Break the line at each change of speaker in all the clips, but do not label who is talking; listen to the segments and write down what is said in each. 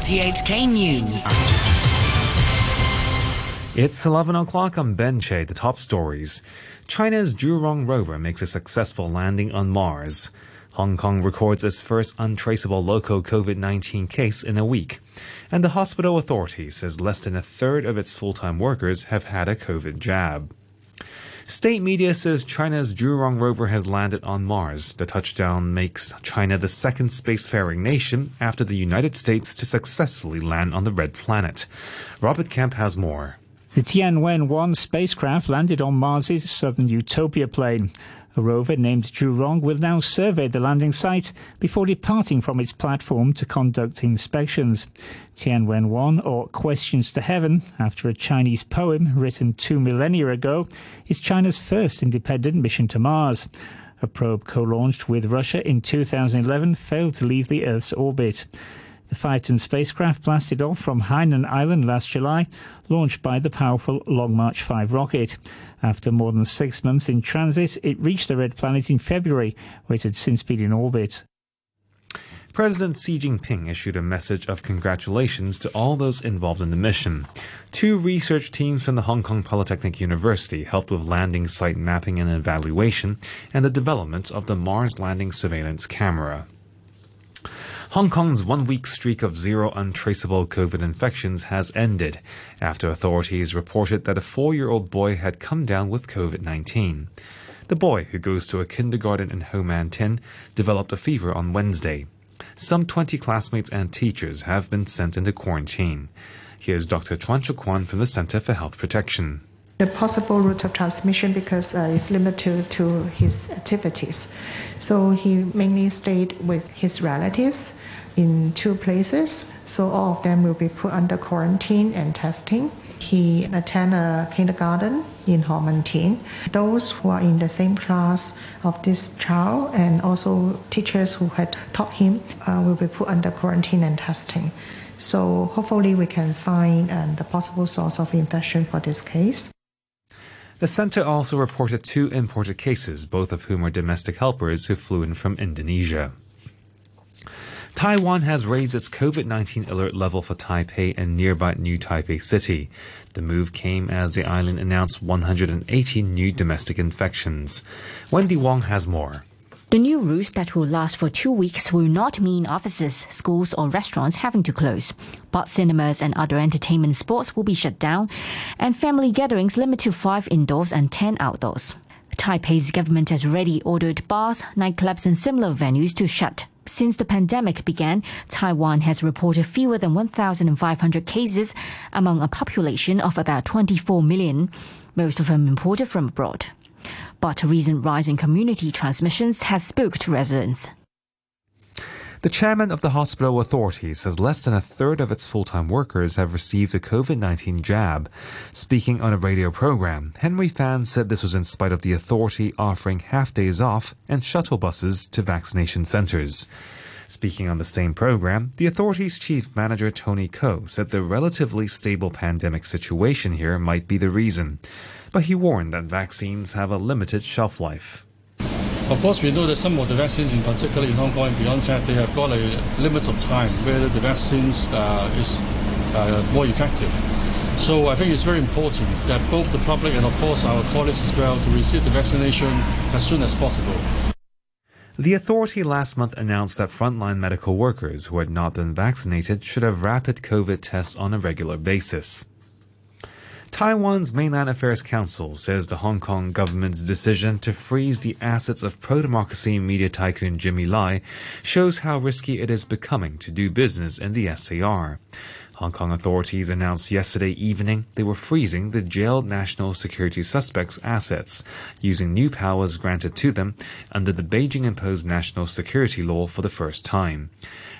RTHK News.
It's 11 o'clock on Benche, the top stories. China's Zhurong rover makes a successful landing on Mars. Hong Kong records its first untraceable local COVID-19 case in a week. And the hospital authority says less than a third of its full-time workers have had a COVID jab. State media says China's Zhurong rover has landed on Mars. The touchdown makes China the second spacefaring nation after the United States to successfully land on the red planet. Robert Kemp has more.
The Tianwen-1 spacecraft landed on Mars's southern Utopia plain. A rover named Zhurong will now survey the landing site before departing from its platform to conduct inspections. Tianwen-1, or Questions to Heaven, after a Chinese poem written two millennia ago, is China's first independent mission to Mars. A probe co-launched with Russia in 2011 failed to leave the Earth's orbit. The five-ton spacecraft blasted off from Hainan Island last July, launched by the powerful Long March 5 rocket. After more than six months in transit, it reached the red planet in February, where it had since been in orbit.
President Xi Jinping issued a message of congratulations to all those involved in the mission. Two research teams from the Hong Kong Polytechnic University helped with landing site mapping and evaluation and the development of the Mars landing surveillance camera. Hong Kong's one week streak of zero untraceable COVID infections has ended after authorities reported that a four year old boy had come down with COVID 19. The boy, who goes to a kindergarten in Ho Man Tin, developed a fever on Wednesday. Some 20 classmates and teachers have been sent into quarantine. Here's Dr. Chuan Kwan from the Center for Health Protection.
The possible route of transmission because uh, it's limited to his activities. So he mainly stayed with his relatives in two places. So all of them will be put under quarantine and testing. He attend a kindergarten in Ho Man Tin. Those who are in the same class of this child and also teachers who had taught him uh, will be put under quarantine and testing. So hopefully we can find uh, the possible source of infection for this case.
The center also reported two imported cases, both of whom are domestic helpers who flew in from Indonesia. Taiwan has raised its COVID 19 alert level for Taipei and nearby New Taipei City. The move came as the island announced 118 new domestic infections. Wendy Wong has more.
The new rules that will last for two weeks will not mean offices, schools, or restaurants having to close. But cinemas and other entertainment sports will be shut down, and family gatherings limited to five indoors and ten outdoors. Taipei's government has already ordered bars, nightclubs, and similar venues to shut. Since the pandemic began, Taiwan has reported fewer than 1,500 cases among a population of about 24 million, most of them imported from abroad but a recent rise in community transmissions has spooked residents.
The chairman of the hospital authority says less than a third of its full-time workers have received a COVID-19 jab. Speaking on a radio program, Henry Fan said this was in spite of the authority offering half days off and shuttle buses to vaccination centers. Speaking on the same program, the authority's chief manager Tony Ko said the relatively stable pandemic situation here might be the reason but he warned that vaccines have a limited shelf life.
Of course, we know that some of the vaccines, in particular in Hong Kong and BioNTech, they have got a limit of time where the vaccines uh, is uh, more effective. So I think it's very important that both the public and, of course, our colleagues as well to receive the vaccination as soon as possible.
The authority last month announced that frontline medical workers who had not been vaccinated should have rapid COVID tests on a regular basis. Taiwan's Mainland Affairs Council says the Hong Kong government's decision to freeze the assets of pro-democracy media tycoon Jimmy Lai shows how risky it is becoming to do business in the SAR. Hong Kong authorities announced yesterday evening they were freezing the jailed national security suspects' assets, using new powers granted to them under the Beijing imposed national security law for the first time.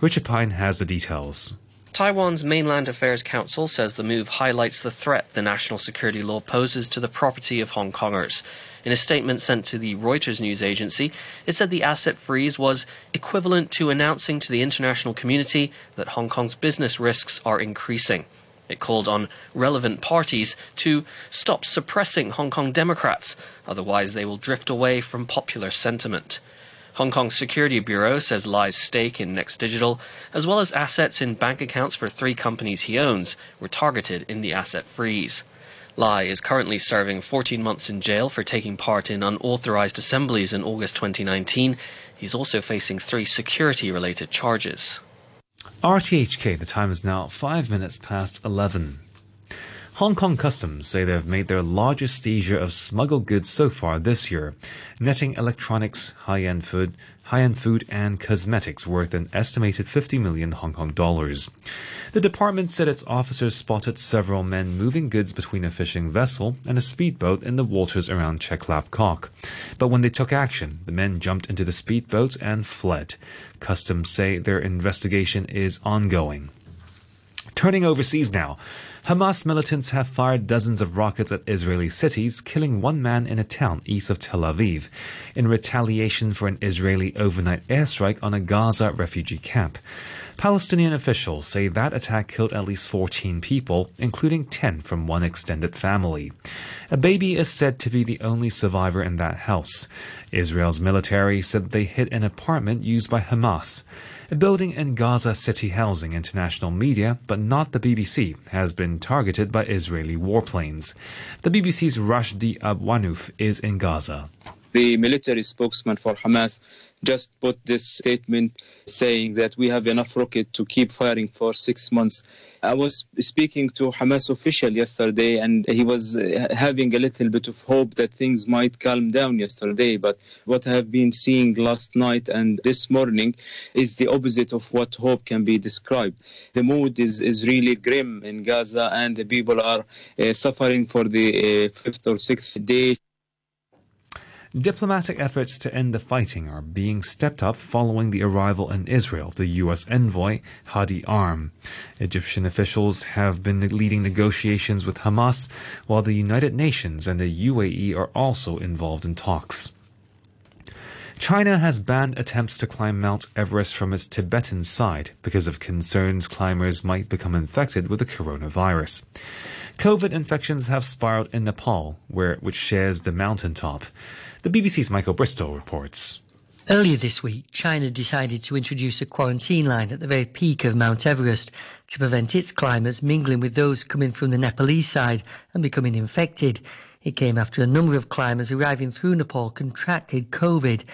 Richard Pine has the details.
Taiwan's Mainland Affairs Council says the move highlights the threat the national security law poses to the property of Hong Kongers. In a statement sent to the Reuters news agency, it said the asset freeze was equivalent to announcing to the international community that Hong Kong's business risks are increasing. It called on relevant parties to stop suppressing Hong Kong Democrats, otherwise, they will drift away from popular sentiment. Hong Kong's Security Bureau says Lai's stake in Next Digital, as well as assets in bank accounts for three companies he owns, were targeted in the asset freeze. Lai is currently serving 14 months in jail for taking part in unauthorized assemblies in August 2019. He's also facing three security related charges.
RTHK, the time is now 5 minutes past 11. Hong Kong Customs say they have made their largest seizure of smuggled goods so far this year, netting electronics, high-end food, high-end food and cosmetics worth an estimated 50 million Hong Kong dollars. The department said its officers spotted several men moving goods between a fishing vessel and a speedboat in the waters around Chek Lap Kok. But when they took action, the men jumped into the speedboat and fled. Customs say their investigation is ongoing. Turning overseas now. Hamas militants have fired dozens of rockets at Israeli cities, killing one man in a town east of Tel Aviv, in retaliation for an Israeli overnight airstrike on a Gaza refugee camp. Palestinian officials say that attack killed at least 14 people, including 10 from one extended family. A baby is said to be the only survivor in that house. Israel's military said they hit an apartment used by Hamas. A building in Gaza City housing international media, but not the BBC, has been targeted by Israeli warplanes. The BBC's Rushdi Abualouf is in Gaza.
The military spokesman for Hamas just put this statement saying that we have enough rocket to keep firing for six months. I was speaking to Hamas official yesterday, and he was uh, having a little bit of hope that things might calm down yesterday. But what I have been seeing last night and this morning is the opposite of what hope can be described. The mood is, is really grim in Gaza, and the people are uh, suffering for the uh, fifth or sixth day.
Diplomatic efforts to end the fighting are being stepped up following the arrival in Israel of the U.S. envoy Hady Amr. Egyptian officials have been leading negotiations with Hamas, while the United Nations and the UAE are also involved in talks. China has banned attempts to climb Mount Everest from its Tibetan side because of concerns climbers might become infected with the coronavirus. COVID infections have spiraled in Nepal, where which shares the mountaintop. The BBC's Michael Bristow reports.
Earlier this week, China decided to introduce a quarantine line at the very peak of Mount Everest to prevent its climbers mingling with those coming from the Nepalese side and becoming infected. It came after a number of climbers arriving through Nepal contracted COVID.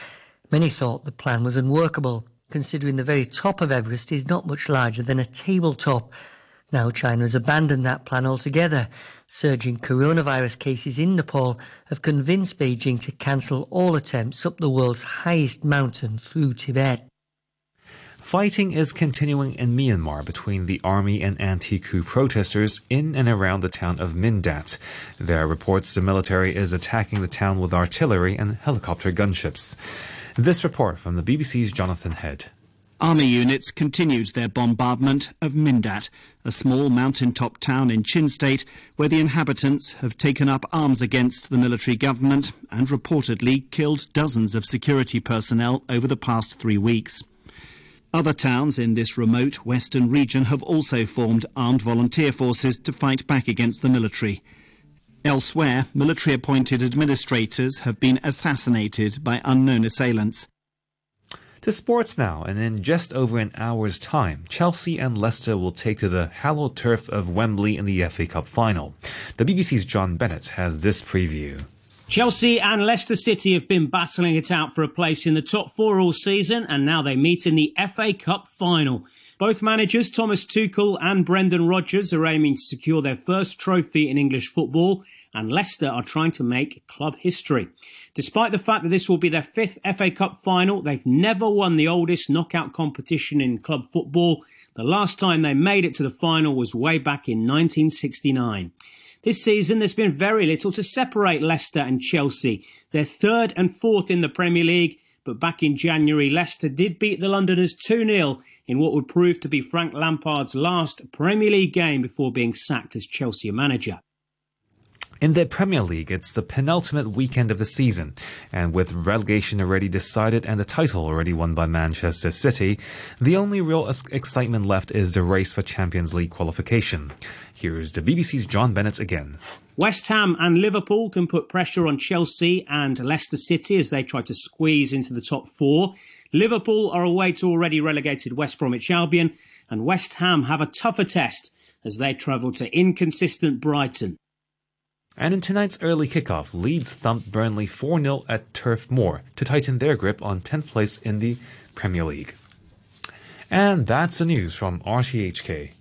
Many thought the plan was unworkable, considering the very top of Everest is not much larger than a tabletop. Now China has abandoned that plan altogether. Surging coronavirus cases in Nepal have convinced Beijing to cancel all attempts up the world's highest mountain through Tibet.
Fighting is continuing in Myanmar between the army and anti-coup protesters in and around the town of Mindat. There are reports the military is attacking the town with artillery and helicopter gunships. This report from the BBC's Jonathan Head.
Army units continued their bombardment of Mindat, a small mountaintop town in Chin State where the inhabitants have taken up arms against the military government and reportedly killed dozens of security personnel over the past three weeks. Other towns in this remote western region have also formed armed volunteer forces to fight back against the military. Elsewhere, military appointed administrators have been assassinated by unknown assailants.
To sports now, and in just over an hour's time, Chelsea and Leicester will take to the hallowed turf of Wembley in the FA Cup final. The BBC's John Bennett has this preview.
Chelsea and Leicester City have been battling it out for a place in the top four all season, and now they meet in the FA Cup final. Both managers, Thomas Tuchel and Brendan Rodgers, are aiming to secure their first trophy in English football, and Leicester are trying to make club history. Despite the fact that this will be their fifth FA Cup final, they've never won the oldest knockout competition in club football. The last time they made it to the final was way back in 1969. This season, there's been very little to separate Leicester and Chelsea. They're third and fourth in the Premier League, but back in January, Leicester did beat the Londoners 2 0 in what would prove to be Frank Lampard's last Premier League game before being sacked as Chelsea manager.
In the Premier League, it's the penultimate weekend of the season, and with relegation already decided and the title already won by Manchester City, the only real excitement left is the race for Champions League qualification. Here's the BBC's John Bennett again.
West Ham and Liverpool can put pressure on Chelsea and Leicester City as they try to squeeze into the top four. Liverpool are away to already relegated West Bromwich Albion, and West Ham have a tougher test as they travel to inconsistent Brighton.
And in tonight's early kickoff, Leeds thumped Burnley 4 0 at Turf Moor to tighten their grip on 10th place in the Premier League. And that's the news from RTHK.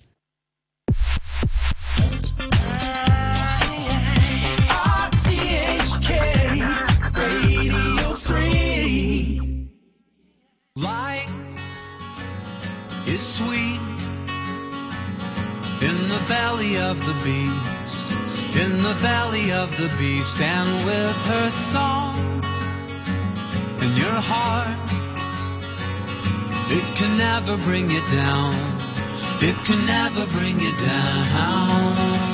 Is sweet in the valley of the beast in the valley of the beast and with her song. In your heart it can never bring you down. It can never bring you down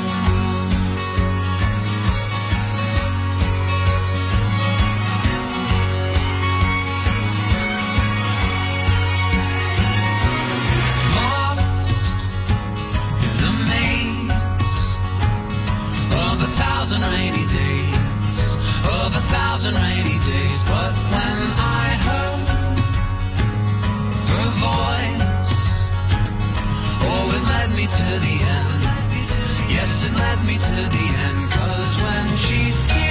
thousand rainy days, but when I heard her voice, oh, it led me to the end. Yes, it led me to the end, cause when she sings,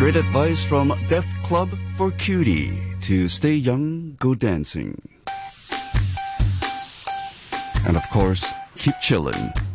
Great advice from Death Cab for Cutie to stay young, go dancing. And of course, keep chillin'.